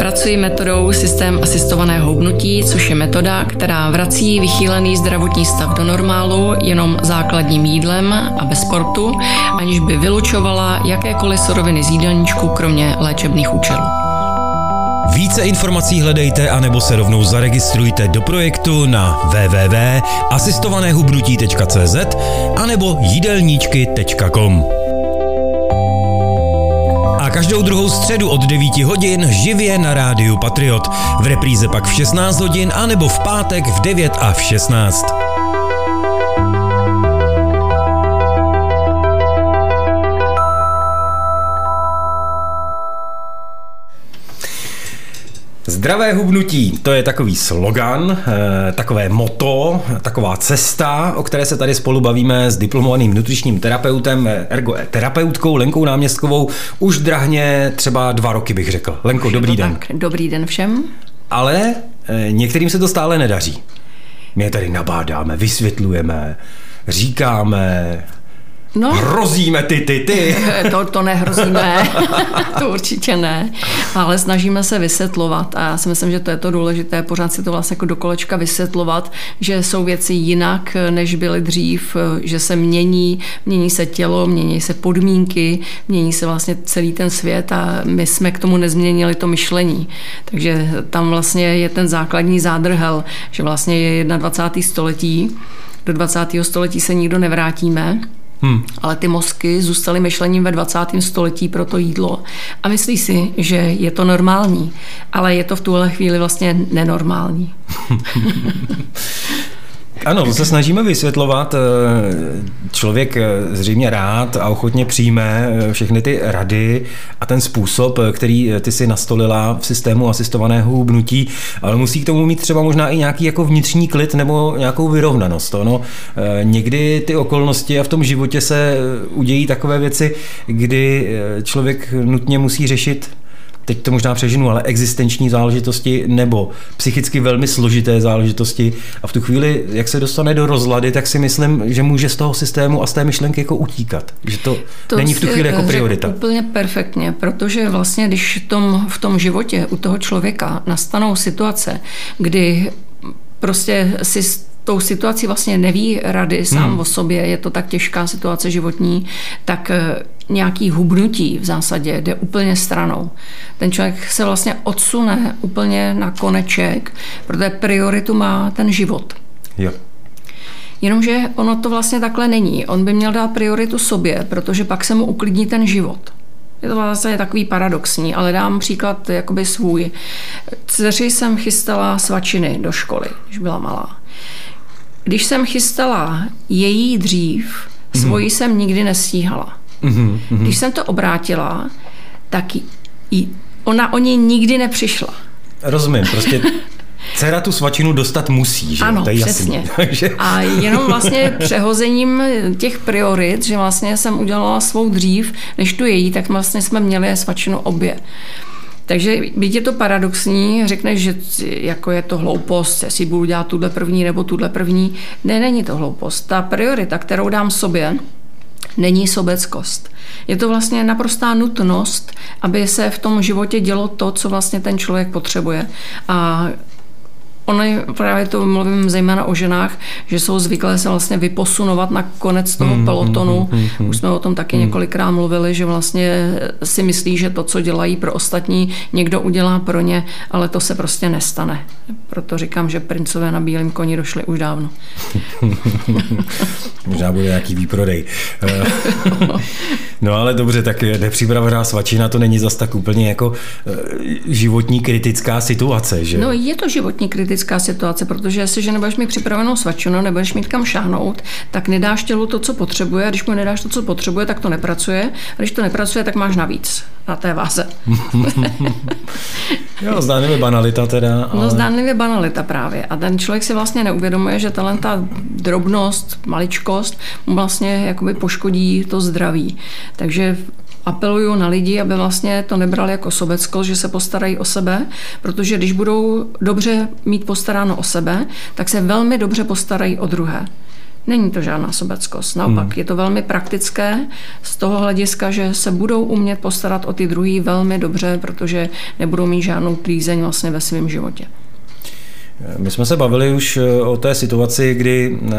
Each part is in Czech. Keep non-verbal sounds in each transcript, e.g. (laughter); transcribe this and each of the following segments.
Pracuji metodou systém asistovaného hubnutí, což je metoda, která vrací vychýlený zdravotní stav do normálu jenom základním jídlem a bez sportu, aniž by vylučovala jakékoliv suroviny z jídelníčku, kromě léčebných účelů. Více informací hledejte anebo se rovnou zaregistrujte do projektu na www.asistovanéhubnutí.cz anebo jídelníčky.com. Každou druhou středu od 9 hodin živě na rádiu Patriot. V repríze pak v 16 hodin anebo v pátek v 9 a v 16. Zdravé hubnutí, to je takový slogan, eh, takové moto, taková cesta, o které se tady spolu bavíme s diplomovaným nutričním terapeutem, eh, ergo terapeutkou Lenkou Náměstkovou, už drahně třeba dva roky bych řekl. Lenko, dobrý den. Tak, dobrý den všem. Ale eh, některým se to stále nedaří. My je tady nabádáme, vysvětlujeme, říkáme, No. Hrozíme ty, ty, ty. (laughs) To, to nehrozíme, (laughs) to určitě ne, ale snažíme se vysvětlovat a já si myslím, že to je to důležité, pořád si to vlastně jako do kolečka vysvětlovat, že jsou věci jinak, než byly dřív, že se mění, mění se tělo, mění se podmínky, mění se vlastně celý ten svět a my jsme k tomu nezměnili to myšlení. Takže tam vlastně je ten základní zádrhel, že vlastně je 21. století, do 20. století se nikdo nevrátíme, Hmm. Ale ty mozky zůstaly myšlením ve 20. století pro to jídlo a myslí si, že je to normální, ale je to v tuhle chvíli vlastně nenormální. (laughs) Ano, to se snažíme vysvětlovat. Eh, člověk eh, zřejmě rád a ochotně přijme eh, všechny ty rady a ten způsob, který ty si nastolila v systému asistovaného hubnutí, ale musí k tomu mít třeba možná i nějaký jako vnitřní klid nebo nějakou vyrovnanost. Ono, někdy ty okolnosti a v tom životě se udějí takové věci, kdy člověk nutně musí řešit teď to možná přežinu, ale existenční záležitosti nebo psychicky velmi složité záležitosti a v tu chvíli, jak se dostane do rozlady, tak si myslím, že může z toho systému a z té myšlenky jako utíkat. Že to, to není v tu chvíli jako priorita. Úplně perfektně, protože vlastně, když tom, v tom životě u toho člověka nastanou situace, kdy prostě si tou situací vlastně neví rady sám hmm. o sobě, je to tak těžká situace životní, tak eh, nějaký hubnutí v zásadě jde úplně stranou. Ten člověk se vlastně odsune úplně na koneček, protože prioritu má ten život. Jo. Jenomže ono to vlastně takhle není. On by měl dát prioritu sobě, protože pak se mu uklidní ten život. Je to vlastně takový paradoxní, ale dám příklad jakoby svůj. Dceři jsem chystala svačiny do školy, když byla malá. Když jsem chystala její dřív, mm-hmm. svoji jsem nikdy nestíhala. Mm-hmm. Když jsem to obrátila, tak jí, ona o něj nikdy nepřišla. Rozumím, (laughs) prostě Dcera tu svačinu dostat musí, že Ano, to je přesně. (laughs) A jenom vlastně přehozením těch priorit, že vlastně jsem udělala svou dřív, než tu její, tak vlastně jsme měli svačinu obě. Takže byť je to paradoxní, řekneš, že jako je to hloupost, jestli budu dělat tuhle první nebo tuhle první. Ne, není to hloupost. Ta priorita, kterou dám sobě, není sobeckost. Je to vlastně naprostá nutnost, aby se v tom životě dělo to, co vlastně ten člověk potřebuje. A Ono právě to mluvím zejména o ženách, že jsou zvyklé se vlastně vyposunovat na konec toho mm, pelotonu. Mm, mm, mm, Už jsme o tom taky několikrát mluvili, že vlastně si myslí, že to, co dělají pro ostatní, někdo udělá pro ně, ale to se prostě nestane. Proto říkám, že princové na bílém koni došli už dávno. (laughs) Možná bude nějaký výprodej. (laughs) no ale dobře, tak nepřipravená svačina to není zas tak úplně jako eh, životní kritická situace, že? No je to životní kritická kritická situace, protože jestliže nebudeš mít připravenou svačinu, nebudeš mít kam šáhnout, tak nedáš tělu to, co potřebuje. A když mu nedáš to, co potřebuje, tak to nepracuje. A když to nepracuje, tak máš navíc na té váze. (laughs) jo, zdánlivě banalita teda. No, ale... No zdánlivě banalita právě. A ten člověk si vlastně neuvědomuje, že tahle ta drobnost, maličkost mu vlastně jakoby poškodí to zdraví. Takže apeluju na lidi, aby vlastně to nebrali jako sobecko, že se postarají o sebe, protože když budou dobře mít postaráno o sebe, tak se velmi dobře postarají o druhé. Není to žádná sobeckost, naopak hmm. je to velmi praktické z toho hlediska, že se budou umět postarat o ty druhý velmi dobře, protože nebudou mít žádnou plízeň vlastně ve svém životě. My jsme se bavili už eh, o té situaci, kdy eh,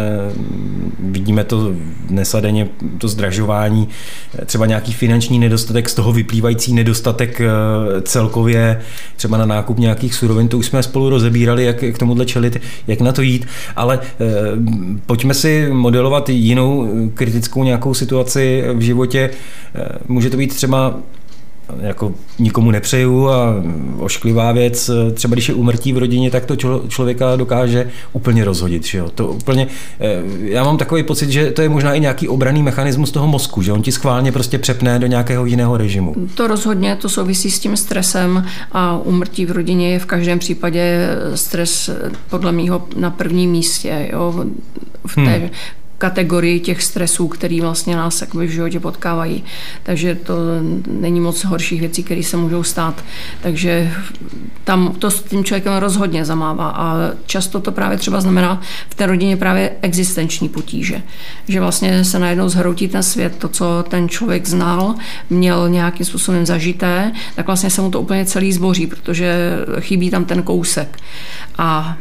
vidíme to nesadeně, to zdražování, eh, třeba nějaký finanční nedostatek, z toho vyplývající nedostatek celkově třeba na nákup nějakých surovin, to už jsme spolu rozebírali, jak k tomuhle čelit, jak na to jít, ale pojďme si modelovat jinou kritickou nějakou situaci v životě. Může to být třeba jako nikomu nepřeju a ošklivá věc, třeba když je umrtí v rodině, tak to člověka dokáže úplně rozhodit. Že jo? To úplně, eh, já mám takový pocit, že to je možná i nějaký obraný mechanismus toho mozku, že on ti schválně prostě přepne do nějakého jiného režimu. To rozhodně, to souvisí s tím stresem a umrtí v rodině je v každém případě stres podle mého na prvním místě. Jo? V té, hmm kategorii těch stresů, který vlastně nás v životě potkávají. Takže to není moc horších věcí, které se můžou stát. Takže tam to s tím člověkem rozhodně zamává. A často to právě třeba znamená v té rodině právě existenční potíže. Že vlastně se najednou zhroutí ten svět, to, co ten člověk znal, měl nějakým způsobem zažité, tak vlastně se mu to úplně celý zboří, protože chybí tam ten kousek. A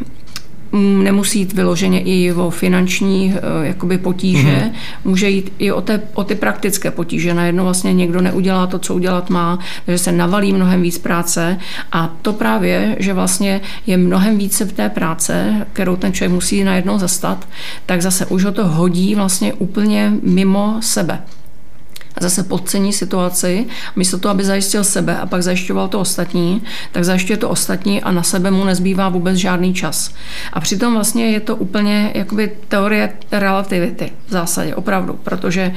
nemusí jít vyloženě i o finanční eh, jakoby potíže, mm-hmm. může jít i o, té, o ty praktické potíže. Najednou vlastně někdo neudělá to, co udělat má, takže se navalí mnohem víc práce a to právě, že vlastně je mnohem více v té práce, kterou ten člověk musí najednou zastat, tak zase už ho to hodí vlastně úplně mimo sebe zase podcení situaci, místo toho, aby zajistil sebe a pak zajišťoval to ostatní, tak zajišťuje to ostatní a na sebe mu nezbývá vůbec žádný čas. A přitom vlastně je to úplně jakoby teorie relativity v zásadě, opravdu, protože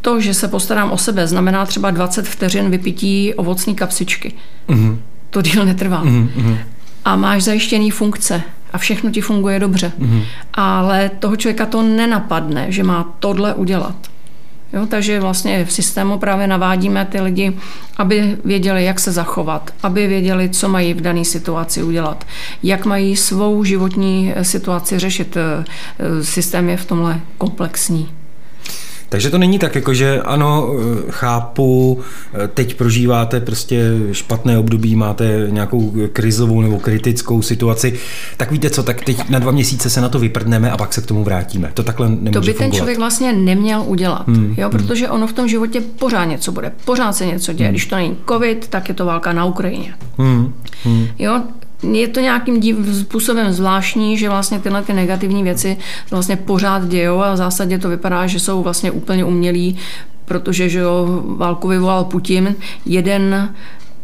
to, že se postarám o sebe, znamená třeba 20 vteřin vypití ovocné kapsičky. Mm-hmm. To díl netrvá. Mm-hmm. A máš zajištěný funkce a všechno ti funguje dobře. Mm-hmm. Ale toho člověka to nenapadne, že má tohle udělat. Jo, takže vlastně v systému právě navádíme ty lidi, aby věděli, jak se zachovat, aby věděli, co mají v dané situaci udělat, jak mají svou životní situaci řešit. Systém je v tomhle komplexní. Takže to není tak, jako že ano, chápu, teď prožíváte prostě špatné období, máte nějakou krizovou nebo kritickou situaci, tak víte co, tak teď na dva měsíce se na to vyprdneme a pak se k tomu vrátíme. To takhle nemůže To by fungovat. ten člověk vlastně neměl udělat, hmm, jo, hmm. protože ono v tom životě pořád něco bude, pořád se něco děje. Hmm. Když to není covid, tak je to válka na Ukrajině. Hmm, hmm. Jo, je to nějakým způsobem zvláštní, že vlastně tyhle ty negativní věci vlastně pořád dějou a v zásadě to vypadá, že jsou vlastně úplně umělí, protože že jo, válku vyvolal Putin, jeden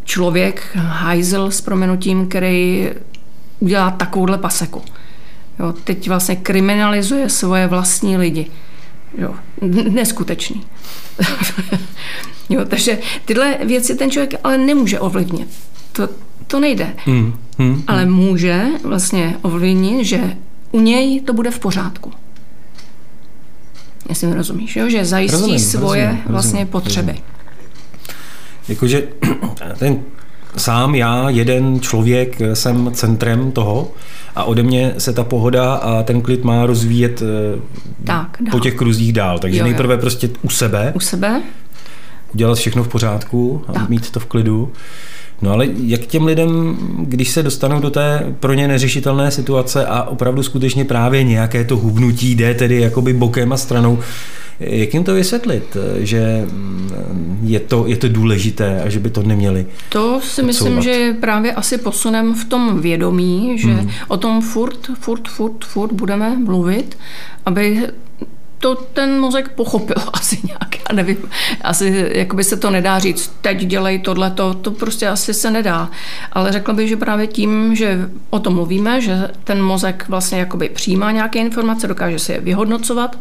člověk, hajzel s proměnutím, který udělá takovouhle paseku. Jo, teď vlastně kriminalizuje svoje vlastní lidi. Jo, neskutečný. (laughs) jo, takže tyhle věci ten člověk ale nemůže ovlivnit. To, to nejde. Hmm. Hmm. Ale může vlastně ovlivnit, že u něj to bude v pořádku. Jestli mi rozumíš, jo? že zajistí rozumím, svoje rozumím, vlastně rozumím, potřeby. Rozumím. Jakože (clears throat) ten sám já, jeden člověk, jsem centrem toho a ode mě se ta pohoda a ten klid má rozvíjet eh, tak, po těch kruzích dál. Takže jo, jo. nejprve prostě u sebe. U sebe. Udělat všechno v pořádku a tak. mít to v klidu. No ale jak těm lidem, když se dostanou do té pro ně neřešitelné situace a opravdu skutečně právě nějaké to hubnutí jde tedy jakoby bokem a stranou, jak jim to vysvětlit, že je to, je to důležité a že by to neměli? To si myslím, odsouvat. že právě asi posunem v tom vědomí, že hmm. o tom furt, furt, furt, furt budeme mluvit, aby to ten mozek pochopil (laughs) asi nějak, já nevím, asi jakoby se to nedá říct, teď dělej tohle, to, to prostě asi se nedá. Ale řekla bych, že právě tím, že o tom mluvíme, že ten mozek vlastně jakoby přijímá nějaké informace, dokáže si je vyhodnocovat,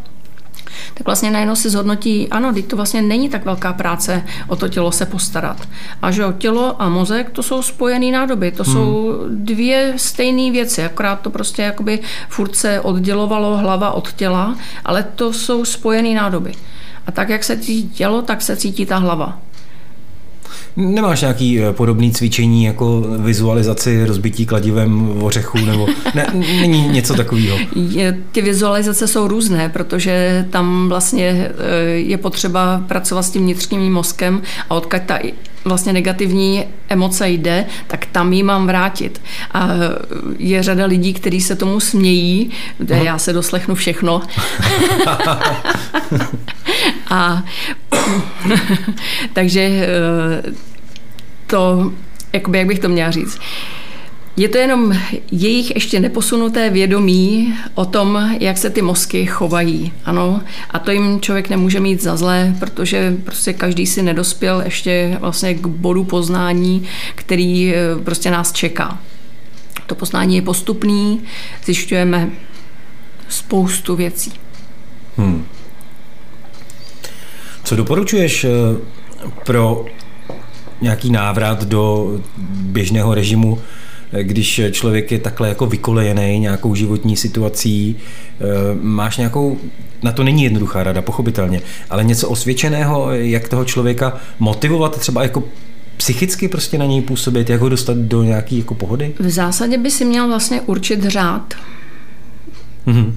tak vlastně najednou si zhodnotí, ano, teď to vlastně není tak velká práce o to tělo se postarat. A že o tělo a mozek to jsou spojené nádoby, to hmm. jsou dvě stejné věci, akorát to prostě jakoby furt se oddělovalo hlava od těla, ale to jsou spojené nádoby. A tak, jak se cítí tělo, tak se cítí ta hlava. Nemáš nějaký eh, podobný cvičení jako vizualizaci rozbití kladivem v ořechu nebo ne, není něco takového? Ty vizualizace jsou různé, protože tam vlastně eh, je potřeba pracovat s tím vnitřním mozkem a odkud ta vlastně negativní emoce jde, tak tam ji mám vrátit. A je řada lidí, kteří se tomu smějí, Aha. já se doslechnu všechno. (laughs) a takže eh, to, jakoby, jak bych to měla říct, je to jenom jejich ještě neposunuté vědomí o tom, jak se ty mozky chovají. Ano, a to jim člověk nemůže mít za zlé, protože prostě každý si nedospěl ještě vlastně k bodu poznání, který eh, prostě nás čeká. To poznání je postupný, zjišťujeme spoustu věcí. Hmm. Co doporučuješ eh, pro nějaký návrat do běžného režimu když člověk je takhle jako vykolejený nějakou životní situací, eh, máš nějakou, na to není jednoduchá rada, pochopitelně, ale něco osvědčeného, jak toho člověka motivovat třeba jako psychicky prostě na něj působit, jak ho dostat do nějaké jako pohody? V zásadě by si měl vlastně určit řád. Mm-hmm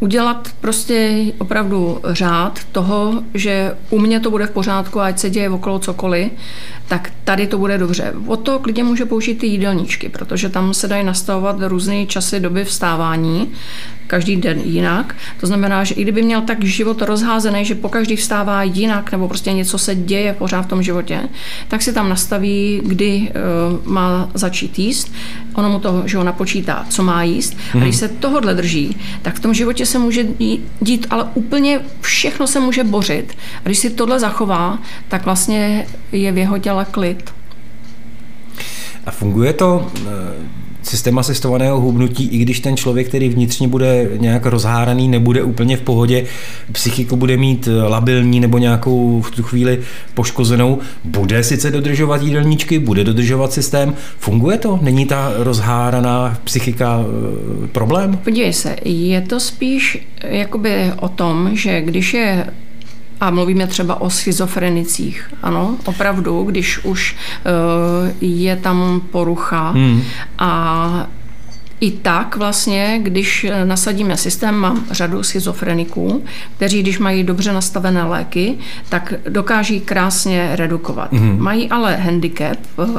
udělat prostě opravdu řád toho, že u mě to bude v pořádku, ať se děje okolo cokoliv, tak tady to bude dobře. O to klidně může použít ty jídelníčky, protože tam se dají nastavovat různé časy doby vstávání, každý den jinak. To znamená, že i kdyby měl tak život rozházený, že po každý vstává jinak, nebo prostě něco se děje pořád v tom životě, tak si tam nastaví, kdy uh, má začít jíst. Ono mu to, že ho napočítá, co má jíst. Mm. A když mhm. se tohohle drží, tak v tom životě se může dít, ale úplně všechno se může bořit. A když si tohle zachová, tak vlastně je v jeho těle klid. A funguje to systém asistovaného hubnutí, i když ten člověk, který vnitřně bude nějak rozháraný, nebude úplně v pohodě, psychiku bude mít labilní nebo nějakou v tu chvíli poškozenou, bude sice dodržovat jídelníčky, bude dodržovat systém. Funguje to? Není ta rozháraná psychika eh, problém? Podívej se, je to spíš jakoby o tom, že když je a mluvíme třeba o schizofrenicích. Ano, opravdu, když už uh, je tam porucha hmm. a i tak vlastně, když nasadíme systém, mám řadu schizofreniků, kteří, když mají dobře nastavené léky, tak dokáží krásně redukovat. Mm-hmm. Mají ale handicap,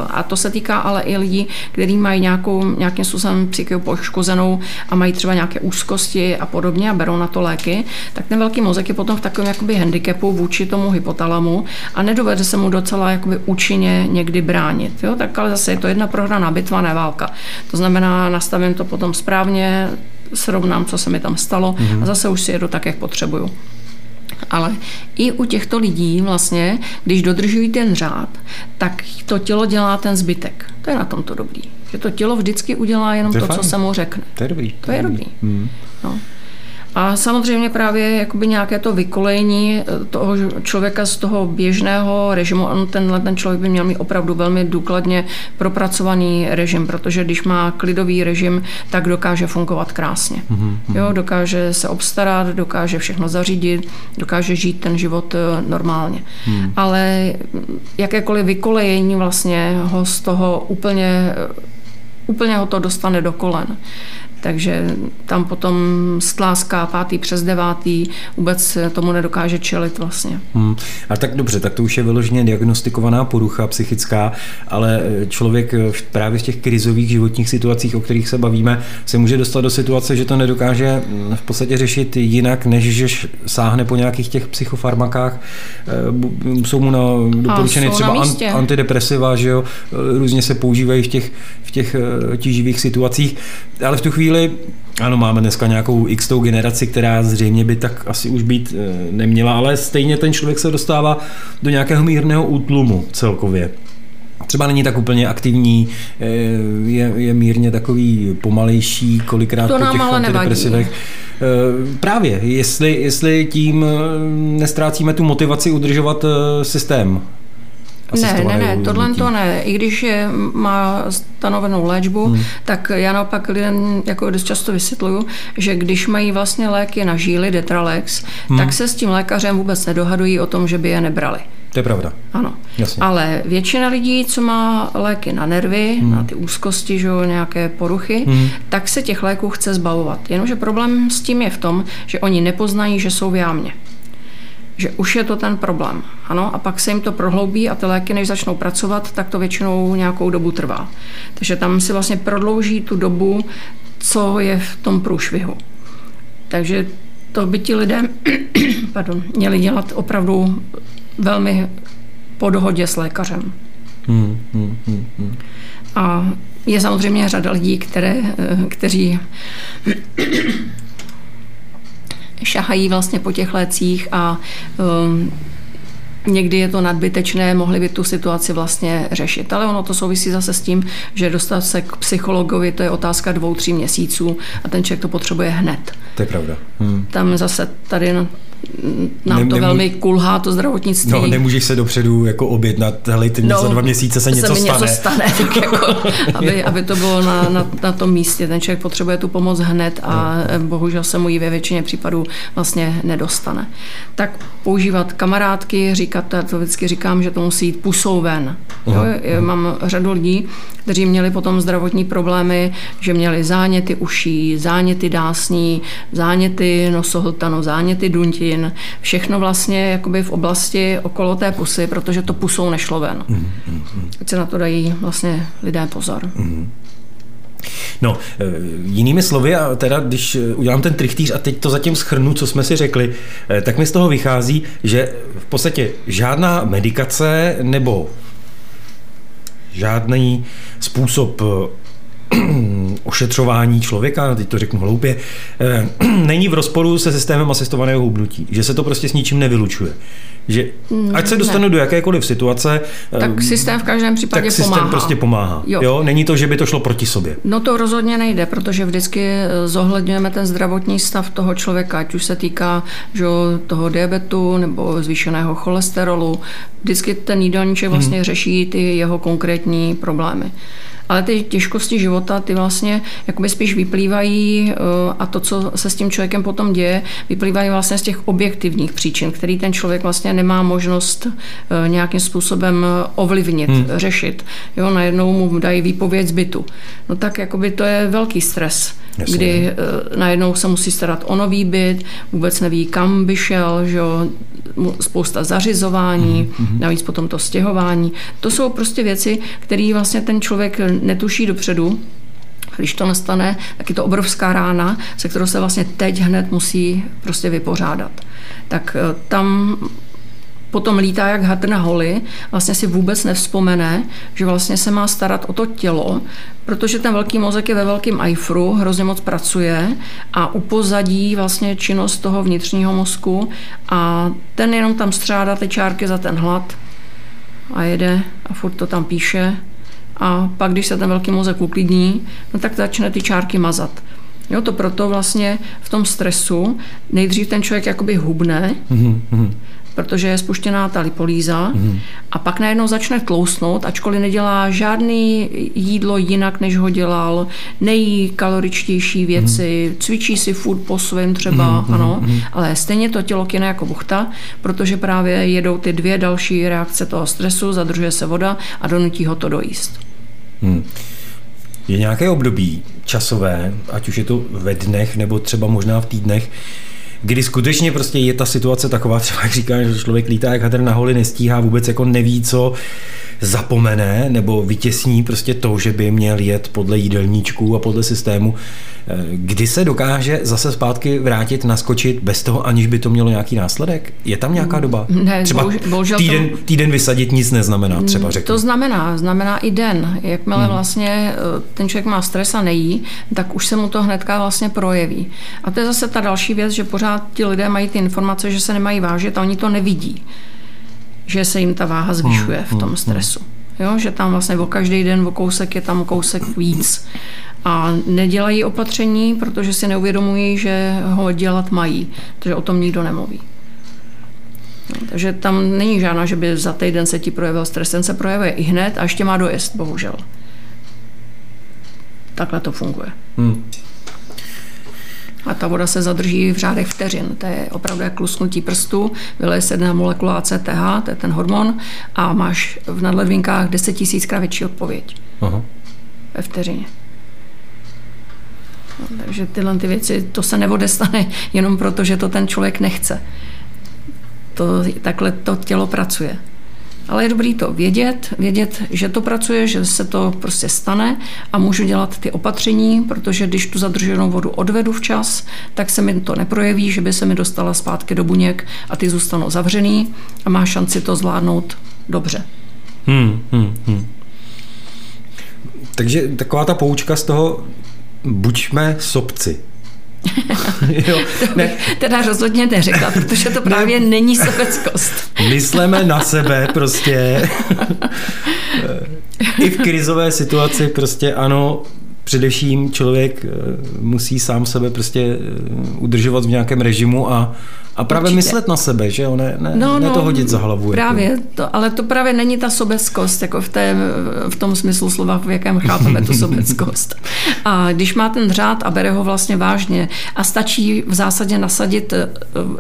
a to se týká ale i lidí, kteří mají nějakou, nějakým způsobem psychiku poškozenou a mají třeba nějaké úzkosti a podobně a berou na to léky, tak ten velký mozek je potom v takovém jakoby handicapu vůči tomu hypotalamu a nedovede se mu docela jakoby účinně někdy bránit. Jo? Tak ale zase je to jedna prohraná bitva, ne válka. To znamená, nastavím nastavím to potom správně, srovnám, co se mi tam stalo mm-hmm. a zase už si jedu tak, jak potřebuju. Ale i u těchto lidí vlastně, když dodržují ten řád, tak to tělo dělá ten zbytek. To je na tom to dobrý. Že to tělo vždycky udělá jenom to, to co se mu řekne. To je dobrý. To je dobrý. Mm. No. A samozřejmě právě jakoby nějaké to vykolejení eh, toho člověka z toho běžného režimu, on tenhle ten člověk by měl mít opravdu velmi důkladně propracovaný režim, protože když má klidový režim, tak dokáže fungovat krásně. Mm-hmm. Jo, dokáže se obstarat, dokáže všechno zařídit, dokáže žít ten život eh, normálně. Mm. Ale jakékoliv vykolejení vlastně ho z toho úplně úplně ho to dostane do kolen takže tam potom stláská pátý přes devátý, vůbec tomu nedokáže čelit vlastně. Hmm. A tak dobře, tak to už je vyloženě diagnostikovaná porucha psychická, ale člověk právě v těch krizových životních situacích, o kterých se bavíme, se může dostat do situace, že to nedokáže v podstatě řešit jinak, než že sáhne po nějakých těch psychofarmakách. Eh, jsou mu na, doporučeny třeba na antidepresiva, že jo, různě se používají v těch, v těch eh, tíživých situacích, ale v tu chvíli chvíli, ano, máme dneska nějakou x generaci, která zřejmě by tak asi už být eh, neměla, ale stejně ten člověk se dostává do nějakého mírného útlumu celkově. Třeba není tak úplně aktivní, eh, je, je mírně takový pomalejší, kolikrát to po těch antidepresivech. Eh, právě, jestli, jestli tím nestrácíme tu motivaci udržovat systém Ne, ne, ne, tohle to ne. I když je, má stanovenou léčbu, hmm. tak já naopak lidem jako dost často vysvětluju, že když mají vlastně léky na žíly, Detralex, hmm. tak se s tím lékařem vůbec nedohadují o tom, že by je nebrali. To je pravda. Ano. Jasně. Ale většina lidí, co má léky na nervy, hmm. na ty úzkosti, že jo, nějaké poruchy, hmm. tak se těch léků chce zbavovat. Jenomže problém s tím je v tom, že oni nepoznají, že jsou v jámě že už je to ten problém. Ano, a pak se jim to prohloubí a ty léky, než začnou pracovat, tak to většinou nějakou dobu trvá. Takže tam si vlastně prodlouží tu dobu, co je v tom průšvihu. Takže to by ti lidé (clears throat) pardon, měli dělat opravdu velmi po dohodě s lékařem. Hmm, hmm, hmm, hmm. A je samozřejmě řada lidí, které, eh, kteří šahají vlastně po těch lécích a um, Někdy je to nadbytečné, mohli by tu situaci vlastně řešit. Ale ono to souvisí zase s tím, že dostat se k psychologovi, to je otázka dvou, tří měsíců a ten člověk to potřebuje hned. To je pravda. Hmm. Tam zase tady nám ne, to velmi kulhá, to zdravotnictví. No, nemůžeš se dopředu jako objednat, hele, ty no, za dva měsíce se něco se stane. něco stane, (laughs) tak jako, aby, aby to bylo na, na, na tom místě. Ten člověk potřebuje tu pomoc hned a no. bohužel se mu ji ve většině případů vlastně nedostane. Tak používat kamarádky, říkat, to vždycky říkám, že to musí jít pusou ven. Uh-huh. Jo, mám řadu lidí, kteří měli potom zdravotní problémy, že měli záněty uší, záněty dásní, záněty nosohltanu, záněty dunti, plodin, všechno vlastně jakoby v oblasti okolo té pusy, protože to pusou nešlo ven. Mm, mm, mm. Ať se na to dají vlastně lidé pozor. No, e, jinými slovy, a teda když udělám ten trichtýř a teď to zatím schrnu, co jsme si řekli, e, tak mi z toho vychází, že v podstatě žádná medikace nebo žádný způsob (clears throat) ošetřování člověka, teď to řeknu hloupě, eh, (clears throat) není v rozporu se systémem asistovaného hubnutí. Že se to prostě s ničím nevylučuje. Že mm, ať se dostanu ne. do jakékoliv situace, tak eh, systém v každém případě tak systém pomáhá. prostě pomáhá. Jo. jo. Není to, že by to šlo proti sobě. No to rozhodně nejde, protože vždycky eh, zohledňujeme ten zdravotní stav toho člověka, ať už se týká že, toho diabetu nebo zvýšeného cholesterolu. Vždycky ten jídelníček vlastně hmm. řeší ty jeho konkrétní problémy ale ty těžkosti života, ty vlastně jakoby spíš vyplývají eh, a to, co se s tím člověkem potom děje, vyplývají vlastně z těch objektivních příčin, který ten člověk vlastně nemá možnost eh, nějakým způsobem ovlivnit, hmm. řešit. Jo, najednou mu dají výpověď zbytu. No tak jakoby to je velký stres, Jasně. kdy eh, najednou se musí starat o nový byt, vůbec neví, kam by šel, že jo, spousta zařizování, hmm. navíc potom to stěhování. To jsou prostě věci, které vlastně ten člověk netuší dopředu, když to nastane, tak je to obrovská rána, se kterou se vlastně teď hned musí prostě vypořádat. Tak eh, tam potom lítá jak hadr na holi, vlastně si vůbec nevzpomene, že vlastně se má starat o to tělo, protože ten velký mozek je ve velkém ajfru, hrozně moc pracuje a upozadí vlastně činnost toho vnitřního mozku a ten jenom tam střádá ty čárky za ten hlad a jede a furt to tam píše a pak, když se ten velký mozek uklidní, no tak začne ty čárky mazat. Jo, to proto vlastně v tom stresu nejdřív ten člověk jakoby hubne, mm-hmm. protože je spuštěná ta lipolíza mm-hmm. a pak najednou začne tlousnout, ačkoliv nedělá žádný jídlo jinak, než ho dělal, nejí kaloričtější věci, mm-hmm. cvičí si furt po svém třeba, mm-hmm. ano, mm-hmm. ale stejně to tělo kyne jako buchta, protože právě jedou ty dvě další reakce toho stresu, zadržuje se voda a donutí ho to dojíst. Hmm. Je nějaké období časové, ať už je to ve dnech nebo třeba možná v týdnech, kdy skutečně prostě je ta situace taková, (laughs) třeba jak říká, že člověk lítá jak hadr na holi, nestíhá, vůbec jako neví, co zapomene nebo vytěsní prostě to, že by měl jet podle jídelníčků a podle systému, kdy se dokáže zase zpátky vrátit, naskočit bez toho, aniž by to mělo nějaký následek? Je tam nějaká doba? Ne, třeba bohužel týden, týden vysadit nic neznamená, třeba řeknu. To znamená, znamená i den. Jakmile hmm. vlastně eh, ten člověk má stres a nejí, tak už se mu to hnedka vlastně projeví. A to je zase ta další věc, že pořád ti lidé mají ty informace, že se nemají vážit a oni to nevidí že se jim ta váha zvyšuje v tom stresu. Jo, že tam vlastně o každý den o kousek je tam kousek víc. A nedělají opatření, protože si neuvědomují, že ho dělat mají. Takže o tom nikdo nemluví. No, takže tam není žádná, že by za týden se ti projevil stres, ten se projevuje i hned a ještě má dojezd, bohužel. Takhle to funguje. Hmm. A ta voda se zadrží v řádech vteřin. To je opravdu jak lusknutí prstu, vyleje se jedna molekula ACTH, to je ten hormon, a máš v nadledvinkách 10 tisíckrát větší odpověď. Aha. Ve vteřině. Takže tyhle ty věci, to se neodestane jenom proto, že to ten člověk nechce. To, takhle to tělo pracuje. Ale je dobrý to vědět, vědět, že to pracuje, že se to prostě stane a můžu dělat ty opatření, protože když tu zadrženou vodu odvedu včas, tak se mi to neprojeví, že by se mi dostala zpátky do buněk a ty zůstanou zavřený a má šanci to zvládnout dobře. Hmm, hmm, hmm. Takže taková ta poučka z toho, buďme sobci. (laughs) jo, ne. Teda rozhodně neřekla, protože to právě ne. není sobeckost. (laughs) Myslíme na sebe prostě. (laughs) I v krizové situaci prostě ano, především člověk eh, musí sám sebe prostě eh, udržovat v nějakém režimu a, a právě Určitě. myslet na sebe, že jo, ne, ne, no, ne no, to hodit za hlavu. Právě, jako. to, ale to právě není ta sobeckost, jako v, té, v tom smyslu slova, v jakém chápeme tu (laughs) sobeckost. A když má ten řád a bere ho vlastně vážně a stačí v zásadě nasadit eh,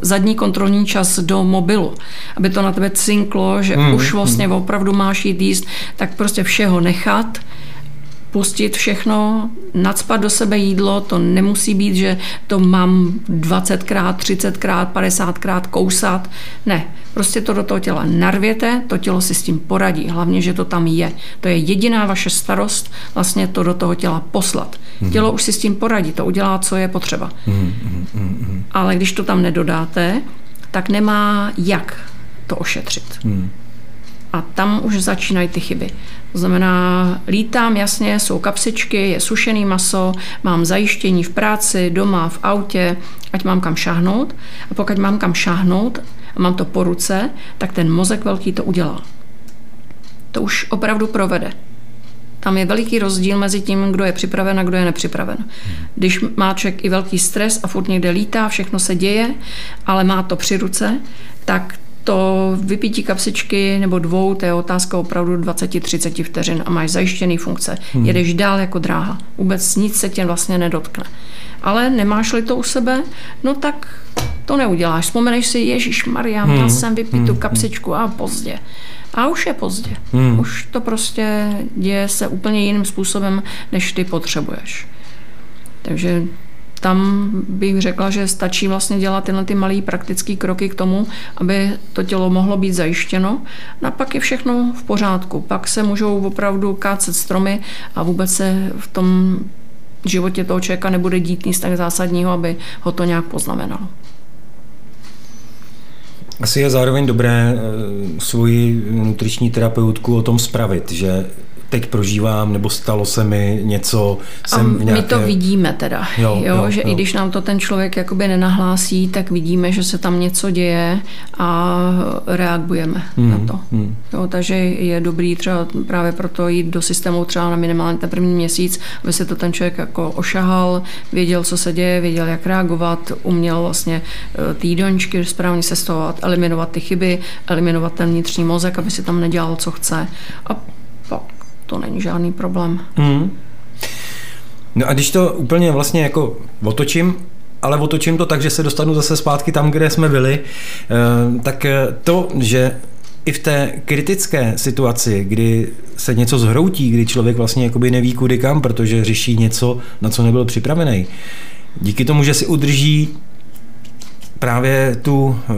zadní kontrolní čas do mobilu, aby to na tebe cinklo, že hmm, už vlastně hmm. opravdu máš jít jíst, tak prostě všeho nechat, pustit všechno, nadspat do sebe jídlo, to nemusí být, že to mám 20krát, 30krát, 50krát kousat. Ne, prostě to do toho těla narvěte, to tělo si s tím poradí, hlavně, že to tam je. To je jediná vaše starost, vlastně to do toho těla poslat. Mm-hmm. Tělo už si s tím poradí, to udělá, co je potřeba. Mm-hmm. Ale když to tam nedodáte, tak nemá jak to ošetřit. Mm. A tam už začínají ty chyby. To znamená, lítám, jasně, jsou kapsičky, je sušený maso, mám zajištění v práci, doma, v autě, ať mám kam šáhnout. A pokud mám kam šáhnout a mám to po ruce, tak ten mozek velký to udělá. To už opravdu provede. Tam je veliký rozdíl mezi tím, kdo je připraven a kdo je nepřipraven. Když má člověk i velký stres a furt někde lítá, všechno se děje, ale má to při ruce, tak to vypítí kapsičky nebo dvou, to je otázka opravdu 20-30 vteřin a máš zajištěný funkce. Hmm. Jedeš dál jako dráha. Vůbec nic se tě vlastně nedotkne. Ale nemáš-li to u sebe, no tak to neuděláš. Vzpomeneš si, Ježíš Maria, hmm. měl jsem vypít hmm. tu kapsičku a pozdě. A už je pozdě. Hmm. Už to prostě děje se úplně jiným způsobem, než ty potřebuješ. Takže tam bych řekla, že stačí vlastně dělat tyhle ty malé praktické kroky k tomu, aby to tělo mohlo být zajištěno. No a pak je všechno v pořádku. Pak se můžou opravdu kácet stromy a vůbec se v tom životě toho člověka nebude dít nic tak zásadního, aby ho to nějak poznamenalo. Asi je zároveň dobré eh, svoji nutriční terapeutku o tom spravit, že teď prožívám, nebo stalo se mi něco. Jsem a nějaké... my to vidíme teda, jo, jo, jo že jo. i když nám to ten člověk jakoby nenahlásí, tak vidíme, že se tam něco děje a reagujeme hmm, na to. Hmm. Jo, takže je dobrý třeba právě proto jít do systému třeba na minimálně ten první měsíc, aby se to ten člověk jako ošahal, věděl, co se děje, věděl, jak reagovat, uměl vlastně e, ty jídelníčky správně sestavovat, eliminovat ty chyby, eliminovat ten vnitřní mozek, aby si tam nedělal, co chce. A to není žádný problém. Mm. No a když to úplně vlastně jako otočím, ale otočím to tak, že se dostanu zase zpátky tam, kde jsme byli, eh, tak eh, to, že i v té kritické situaci, kdy se něco zhroutí, kdy člověk vlastně jakoby neví kudy kam, protože řeší něco, na co nebyl připravený, díky tomu, že si udrží právě tu, eh,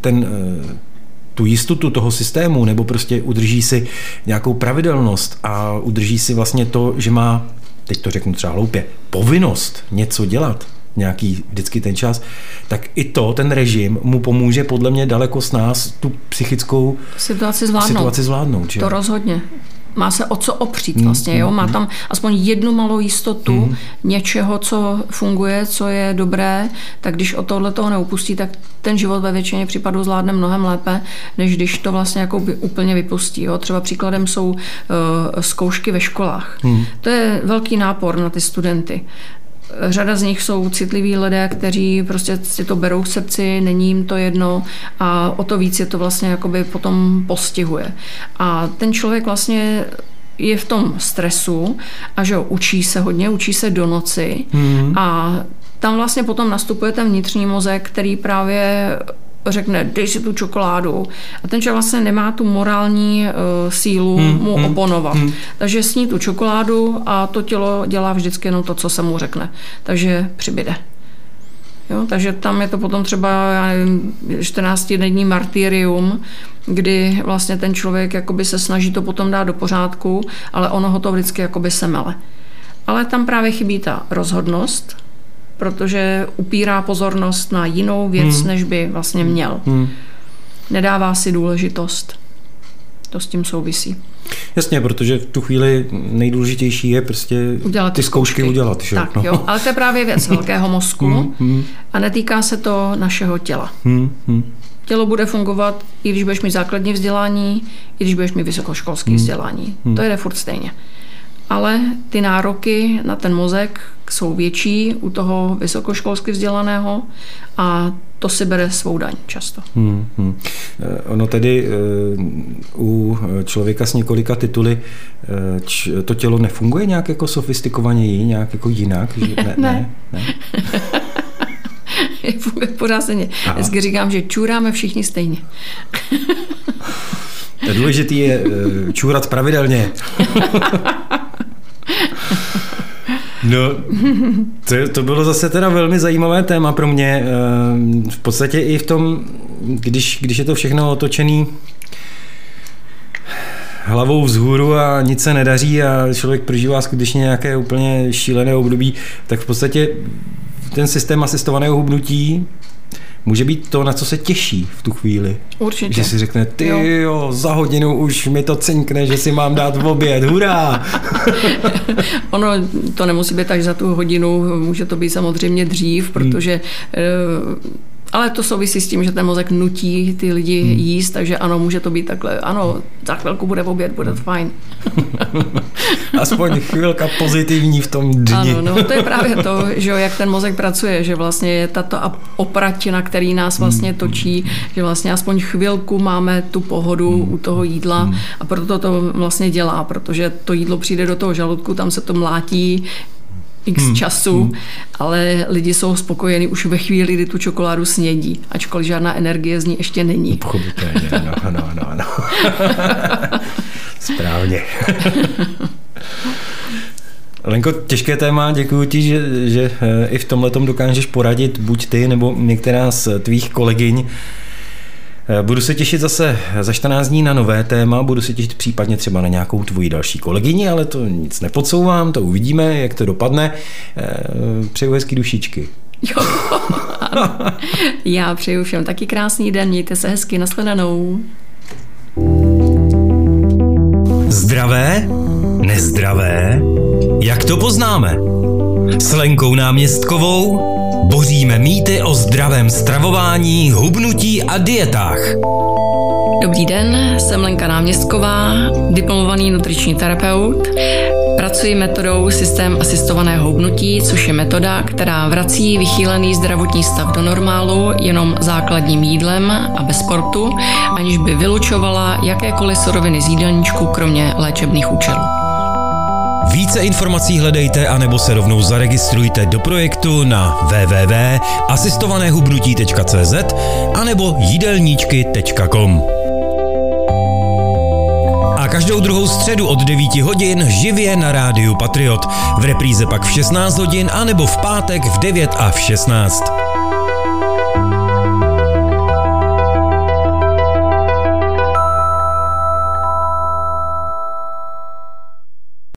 ten, tu jistotu toho systému, nebo prostě udrží si nějakou pravidelnost a udrží si vlastně to, že má, teď to řeknu třeba hloupě, povinnost něco dělat, nějaký vždycky ten čas, tak i to, ten režim, mu pomůže podle mě daleko s nás tu psychickou situaci zvládnout. Situaci zvládnout že? To rozhodně má se o co opřít vlastně, jo? má tam aspoň jednu malou jistotu mm. něčeho, co funguje, co je dobré, tak když o tohle toho neupustí, tak ten život ve většině případů zvládne mnohem lépe, než když to vlastně jako by úplně vypustí. Jo? Třeba příkladem jsou uh, zkoušky ve školách. Mm. To je velký nápor na ty studenty řada z nich jsou citliví lidé, kteří prostě si to berou k srdci, není jim to jedno a o to víc je to vlastně jakoby potom postihuje. A ten člověk vlastně je v tom stresu a že jo, učí se hodně, učí se do noci mm. a tam vlastně potom nastupuje ten vnitřní mozek, který právě řekne, dej si tu čokoládu. A ten člověk vlastně nemá tu morální uh, sílu hmm, mu hmm, oponovat. Hmm. Takže sní tu čokoládu a to tělo dělá vždycky jenom to, co se mu řekne. Takže přibyde. Jo, takže tam je to potom třeba 14-denní martyrium, kdy vlastně ten člověk jakoby se snaží to potom dát do pořádku, ale ono ho to vždycky jakoby semele. Ale tam právě chybí ta rozhodnost, protože upírá pozornost na jinou věc, hmm. než by vlastně měl. Hmm. Nedává si důležitost. To s tím souvisí. Jasně, protože v tu chvíli nejdůležitější je prostě udělat ty zkoušky, zkoušky udělat. Že? Tak, no. jo, ale to je právě věc (laughs) velkého mozku hmm, hmm. a netýká se to našeho těla. Hmm, hmm. Tělo bude fungovat, i když budeš mít základní vzdělání, i když budeš mít vysokoškolské hmm. vzdělání. Hmm. To jde furt stejně ale ty nároky na ten mozek jsou větší u toho vysokoškolsky vzdělaného a to si bere svou daň často. Hmm, hmm. Eh, ono tedy uh, u člověka s několika tituly č, to tělo nefunguje nějak jako sofistikovaněji, nějak jako jinak? Že ne. (laughs) ne. ne, ne. (laughs) funguje pořád stejně. Vždycky říkám, že čůráme všichni stejně. Důležitý je čůrat pravidelně. (laughs) No, to, to bylo zase teda velmi zajímavé téma pro mě. Eh, v podstatě i v tom, když, když je to všechno otočený hlavou vzhůru a nic se nedaří a člověk prožívá skutečně nějaké úplně šílené období, tak v podstatě ten systém asistovaného hubnutí může být to, na co se těší v tu chvíli. Určitě. Že si řekne, ty jo. jo, za hodinu už mi to cinkne, že si mám dát v oběd, hurá! (laughs) ono to nemusí být až za tu hodinu, může to být samozřejmě dřív, hmm. protože hmm. Ale to souvisí s tím, že ten mozek nutí ty lidi hmm. jíst, takže ano, může to být takhle. Ano, za chvilku bude v oběd, bude to fajn. (laughs) Aspoň chvilka pozitivní v tom dni. Ano, no to je právě to, že jo, jak ten mozek pracuje, že vlastně je tato opratina, který nás vlastně hmm. točí, že vlastně aspoň chvilku máme tu pohodu hmm. u toho jídla hmm. a proto to vlastně dělá, protože to jídlo přijde do toho žaludku, tam se to mlátí, x hmm. času, hmm. ale lidi jsou spokojeni už ve chvíli, kdy tu čokoládu snědí, ačkoliv žádná energie z ní ještě není. Pochopitelně, no, no, no, no. (laughs) Správně. Lenko, těžké téma, děkuji ti, že, že eh, i v tomhle dokážeš poradit buď ty nebo některá z tvých kolegyň. Eh, budu se těšit zase za 14 dní na nové téma, budu se těšit případně třeba na nějakou tvoji další kolegyni, ale to nic nepodsouvám, to uvidíme, jak to dopadne. Eh, přeju hezký dušičky. (laughs) Jo, (laughs) Já přeju všem taky krásný den, mějte se hezky, nashledanou. Zdravé? Nezdravé? Jak to poznáme? S Lenkou náměstkovou boříme mýty o zdravém stravování, hubnutí a dietách. Dobrý den, jsem Lenka Náměstková, diplomovaný nutriční terapeut. Pracuji metodou systém asistovaného hubnutí, což je metoda, která vrací vychýlený zdravotní stav do normálu jenom základním jídlem a bez sportu, aniž by vylučovala jakékoliv suroviny z jídelníčku, kromě léčebných účelů. Více informací hledejte anebo se rovnou zaregistrujte do projektu na www.asistovanéhubnutí.cz anebo jídelníčky.com. A každou druhou středu od 9 hodin živě na rádiu Patriot. V repríze pak v 16 hodin anebo v pátek v 9 a v 16.